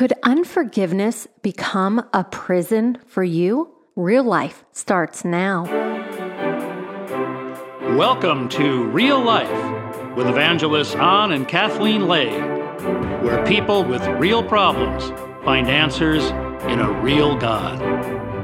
Could unforgiveness become a prison for you? Real life starts now. Welcome to Real Life with evangelists Don and Kathleen Lay, where people with real problems find answers in a real God.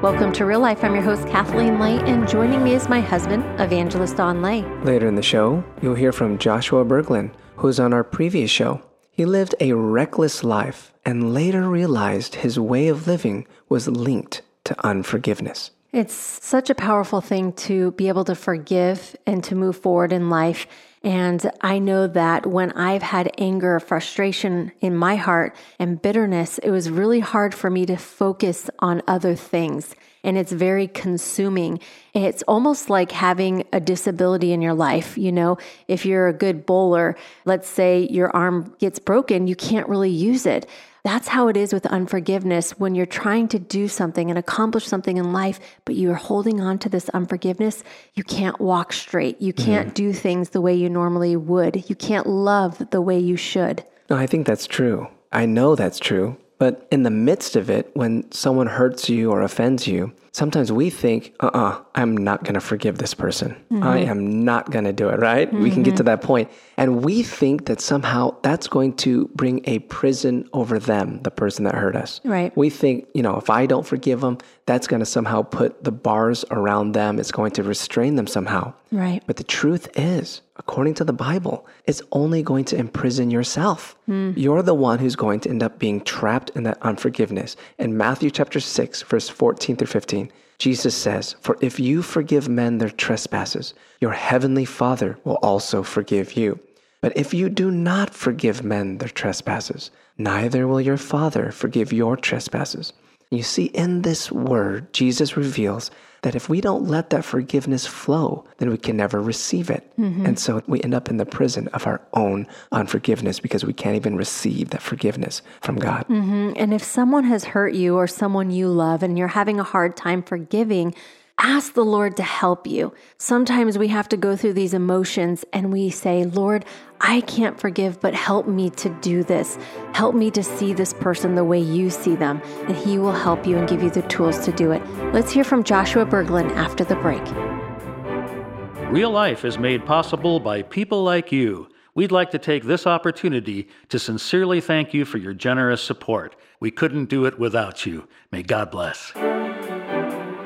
Welcome to Real Life. I'm your host, Kathleen Lay, and joining me is my husband, Evangelist Don Lay. Later in the show, you'll hear from Joshua Berglan, who was on our previous show. He lived a reckless life and later realized his way of living was linked to unforgiveness. It's such a powerful thing to be able to forgive and to move forward in life. And I know that when I've had anger, frustration in my heart, and bitterness, it was really hard for me to focus on other things and it's very consuming. It's almost like having a disability in your life. You know, if you're a good bowler, let's say your arm gets broken, you can't really use it. That's how it is with unforgiveness when you're trying to do something and accomplish something in life, but you're holding on to this unforgiveness. You can't walk straight. You can't mm. do things the way you normally would. You can't love the way you should. No, I think that's true. I know that's true but in the midst of it, when someone hurts you or offends you, sometimes we think, uh uh-uh, uh, i am not going to forgive this person. Mm-hmm. I am not going to do it, right? Mm-hmm. We can get to that point. And we think that somehow that's going to bring a prison over them, the person that hurt us. Right. We think, you know, if I don't forgive them, that's going to somehow put the bars around them. It's going to restrain them somehow. Right. But the truth is, according to the Bible, it's only going to imprison yourself. Mm. You're the one who's going to end up being trapped in that unforgiveness. In Matthew chapter 6, verse 14 through 15, Jesus says, For if you forgive men their trespasses, your heavenly Father will also forgive you. But if you do not forgive men their trespasses, neither will your Father forgive your trespasses. You see, in this word, Jesus reveals that if we don't let that forgiveness flow, then we can never receive it. Mm-hmm. And so we end up in the prison of our own unforgiveness because we can't even receive that forgiveness from God. Mm-hmm. And if someone has hurt you or someone you love and you're having a hard time forgiving, ask the Lord to help you. Sometimes we have to go through these emotions and we say, Lord, I can't forgive, but help me to do this. Help me to see this person the way you see them, and He will help you and give you the tools to do it. Let's hear from Joshua Berglan after the break. Real life is made possible by people like you. We'd like to take this opportunity to sincerely thank you for your generous support. We couldn't do it without you. May God bless.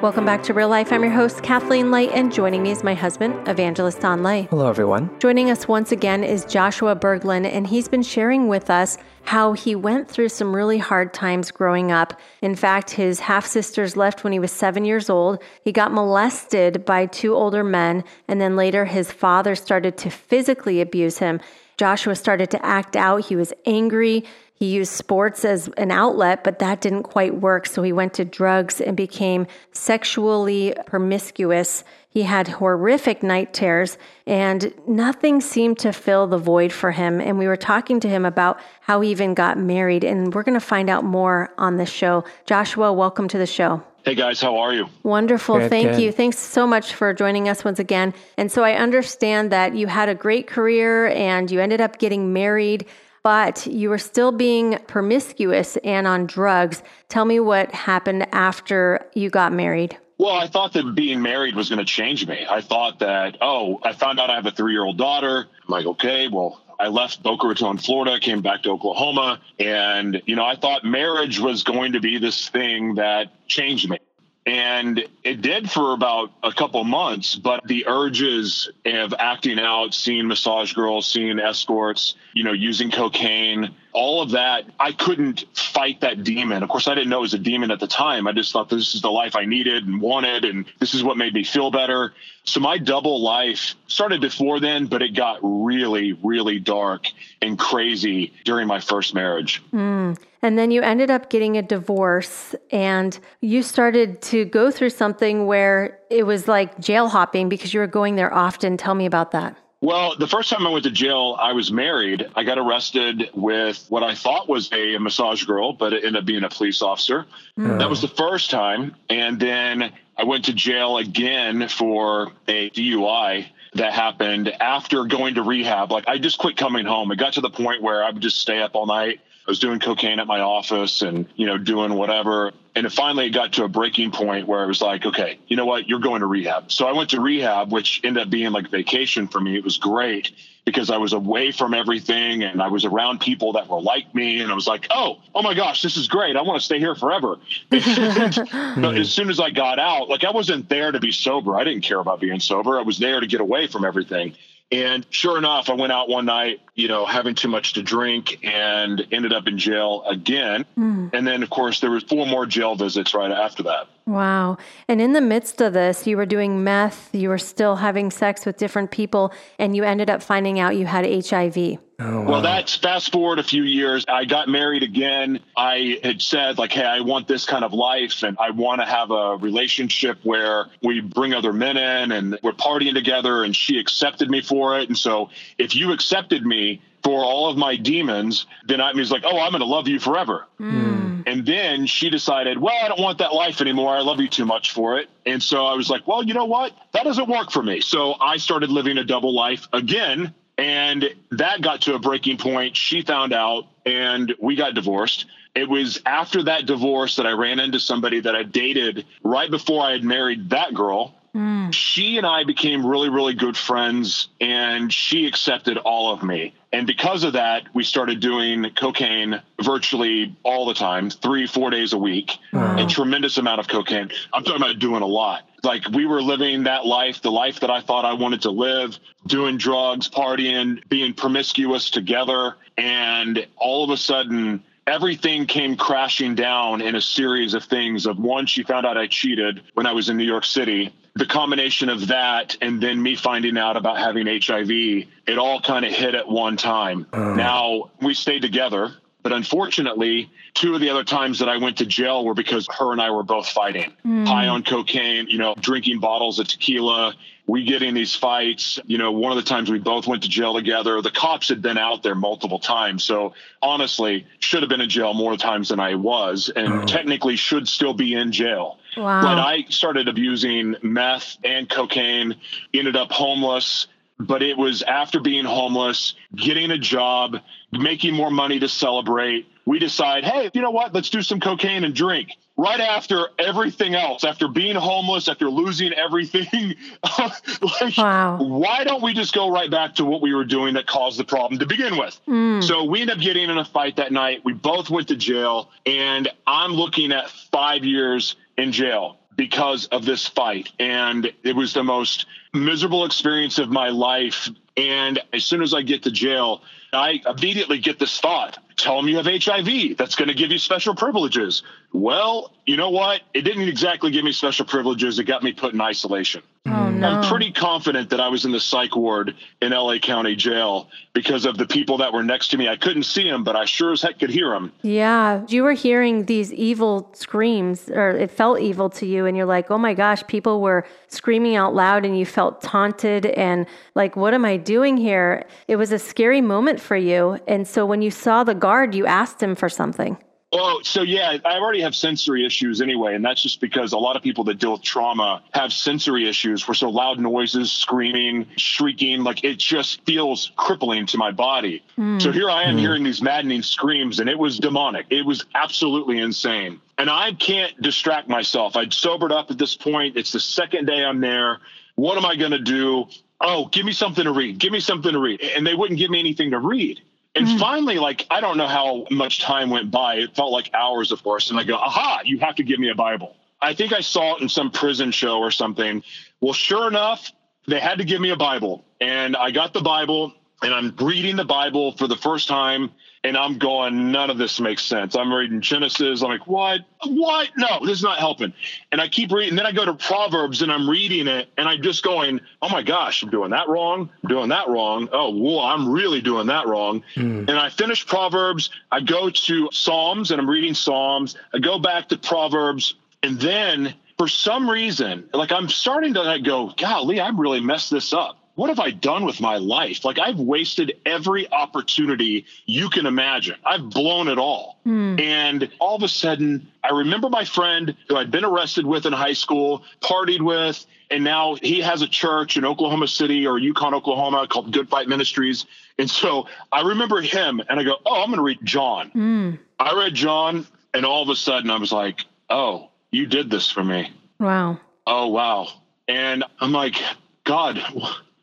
Welcome back to Real Life. I'm your host, Kathleen Lay, and joining me is my husband, Evangelist Don Lay. Hello, everyone. Joining us once again is Joshua Berglan, and he's been sharing with us how he went through some really hard times growing up. In fact, his half sisters left when he was seven years old. He got molested by two older men, and then later his father started to physically abuse him. Joshua started to act out. He was angry. He used sports as an outlet, but that didn't quite work. So he went to drugs and became sexually promiscuous. He had horrific night terrors and nothing seemed to fill the void for him. And we were talking to him about how he even got married. And we're going to find out more on this show. Joshua, welcome to the show. Hey guys, how are you? Wonderful. Good, Thank good. you. Thanks so much for joining us once again. And so I understand that you had a great career and you ended up getting married but you were still being promiscuous and on drugs. Tell me what happened after you got married. Well, I thought that being married was going to change me. I thought that, oh, I found out I have a three year old daughter. I'm like, okay, well, I left Boca Raton, Florida, came back to Oklahoma. And, you know, I thought marriage was going to be this thing that changed me. And it did for about a couple months, but the urges of acting out, seeing massage girls, seeing escorts, you know, using cocaine, all of that, I couldn't fight that demon. Of course, I didn't know it was a demon at the time. I just thought this is the life I needed and wanted, and this is what made me feel better. So my double life started before then, but it got really, really dark and crazy during my first marriage. Mm. And then you ended up getting a divorce and you started to go through something where it was like jail hopping because you were going there often. Tell me about that. Well, the first time I went to jail, I was married. I got arrested with what I thought was a massage girl, but it ended up being a police officer. Mm. That was the first time. And then I went to jail again for a DUI that happened after going to rehab. Like I just quit coming home. It got to the point where I would just stay up all night I was doing cocaine at my office and, you know, doing whatever. And it finally got to a breaking point where I was like, okay, you know what? You're going to rehab. So I went to rehab, which ended up being like vacation for me. It was great because I was away from everything and I was around people that were like me. And I was like, oh, oh my gosh, this is great. I want to stay here forever. but hmm. as soon as I got out, like I wasn't there to be sober. I didn't care about being sober. I was there to get away from everything. And sure enough, I went out one night, you know, having too much to drink and ended up in jail again. Mm. And then, of course, there was four more jail visits right after that. Wow. And in the midst of this, you were doing meth, you were still having sex with different people, and you ended up finding out you had HIV. Oh, wow. Well, that's fast forward a few years. I got married again. I had said, like, hey, I want this kind of life and I want to have a relationship where we bring other men in and we're partying together. And she accepted me for it. And so if you accepted me, for all of my demons, then I was like, oh, I'm going to love you forever. Mm. And then she decided, well, I don't want that life anymore. I love you too much for it. And so I was like, well, you know what? That doesn't work for me. So I started living a double life again and that got to a breaking point. She found out and we got divorced. It was after that divorce that I ran into somebody that I dated right before I had married that girl. Mm. She and I became really, really good friends, and she accepted all of me. And because of that, we started doing cocaine virtually all the time, three, four days a week, wow. a tremendous amount of cocaine. I'm talking about doing a lot. Like we were living that life, the life that I thought I wanted to live, doing drugs, partying, being promiscuous together. And all of a sudden, everything came crashing down in a series of things. Of one she found out i cheated when i was in new york city. The combination of that and then me finding out about having hiv it all kind of hit at one time. Uh. now we stayed together but unfortunately, two of the other times that I went to jail were because her and I were both fighting, mm. high on cocaine, you know, drinking bottles of tequila. We get in these fights. You know, one of the times we both went to jail together. The cops had been out there multiple times. So honestly, should have been in jail more times than I was, and oh. technically should still be in jail. Wow. But I started abusing meth and cocaine, ended up homeless but it was after being homeless, getting a job, making more money to celebrate. We decide, hey, you know what? Let's do some cocaine and drink. Right after everything else, after being homeless, after losing everything, like, wow. why don't we just go right back to what we were doing that caused the problem to begin with? Mm. So we end up getting in a fight that night. We both went to jail, and I'm looking at five years in jail because of this fight. And it was the most miserable experience of my life. And as soon as I get to jail, I immediately get this thought tell them you have HIV. That's going to give you special privileges. Well, you know what? It didn't exactly give me special privileges. It got me put in isolation. Oh, hmm. no. I'm pretty confident that I was in the psych ward in LA County Jail because of the people that were next to me. I couldn't see them, but I sure as heck could hear them. Yeah. You were hearing these evil screams, or it felt evil to you. And you're like, oh my gosh, people were screaming out loud, and you felt taunted and like, what am I doing here? It was a scary moment for you. And so when you saw the guard, you asked him for something. Well, so yeah, I already have sensory issues anyway, and that's just because a lot of people that deal with trauma have sensory issues where so loud noises, screaming, shrieking, like it just feels crippling to my body. Mm. So here I am mm. hearing these maddening screams, and it was demonic. It was absolutely insane. And I can't distract myself. I'd sobered up at this point. It's the second day I'm there. What am I going to do? Oh, give me something to read. Give me something to read. And they wouldn't give me anything to read. And mm-hmm. finally, like, I don't know how much time went by. It felt like hours, of course. And I go, aha, you have to give me a Bible. I think I saw it in some prison show or something. Well, sure enough, they had to give me a Bible. And I got the Bible and I'm reading the Bible for the first time and I'm going, none of this makes sense. I'm reading Genesis. I'm like, what? What? No, this is not helping. And I keep reading. Then I go to Proverbs and I'm reading it and I'm just going, oh my gosh, I'm doing that wrong. I'm doing that wrong. Oh, well, I'm really doing that wrong. Mm. And I finish Proverbs. I go to Psalms and I'm reading Psalms. I go back to Proverbs. And then for some reason, like I'm starting to like go, golly, I really messed this up what have I done with my life? Like I've wasted every opportunity you can imagine. I've blown it all. Mm. And all of a sudden, I remember my friend who I'd been arrested with in high school, partied with, and now he has a church in Oklahoma City or Yukon, Oklahoma called Good Fight Ministries. And so I remember him and I go, Oh, I'm going to read John. Mm. I read John, and all of a sudden I was like, Oh, you did this for me. Wow. Oh, wow. And I'm like, God,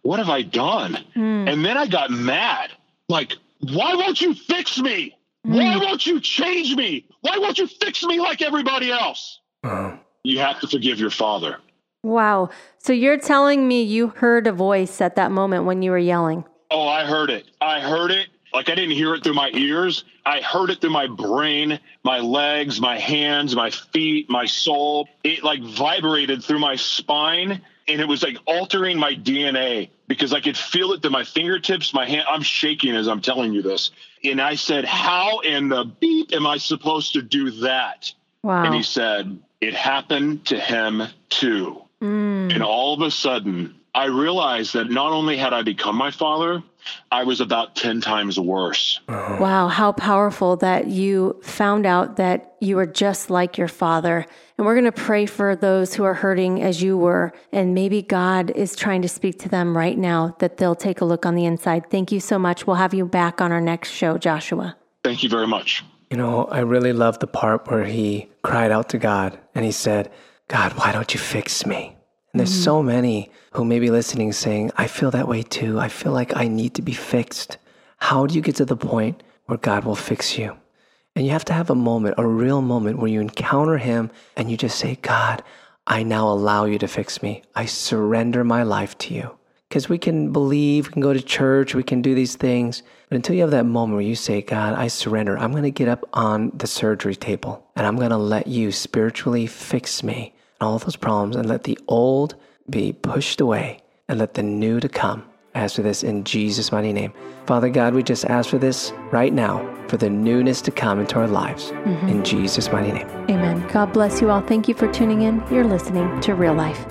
what have I done? Mm. And then I got mad. Like, why won't you fix me? Mm. Why won't you change me? Why won't you fix me like everybody else? Uh-huh. You have to forgive your father. Wow. So you're telling me you heard a voice at that moment when you were yelling? Oh, I heard it. I heard it. Like I didn't hear it through my ears. I heard it through my brain, my legs, my hands, my feet, my soul. It like vibrated through my spine and it was like altering my DNA because I could feel it to my fingertips, my hand. I'm shaking as I'm telling you this. And I said, How in the beep am I supposed to do that? Wow. And he said, It happened to him too. Mm. And all of a sudden, I realized that not only had I become my father, I was about 10 times worse. Uh-huh. Wow, how powerful that you found out that you were just like your father. And we're going to pray for those who are hurting as you were. And maybe God is trying to speak to them right now that they'll take a look on the inside. Thank you so much. We'll have you back on our next show, Joshua. Thank you very much. You know, I really love the part where he cried out to God and he said, God, why don't you fix me? And there's mm-hmm. so many who may be listening saying, I feel that way too. I feel like I need to be fixed. How do you get to the point where God will fix you? And you have to have a moment, a real moment where you encounter Him and you just say, God, I now allow you to fix me. I surrender my life to you. Because we can believe, we can go to church, we can do these things. But until you have that moment where you say, God, I surrender, I'm going to get up on the surgery table and I'm going to let you spiritually fix me all those problems and let the old be pushed away and let the new to come. Ask for this in Jesus' mighty name. Father God, we just ask for this right now for the newness to come into our lives. Mm-hmm. In Jesus' mighty name. Amen. God bless you all. Thank you for tuning in. You're listening to Real Life.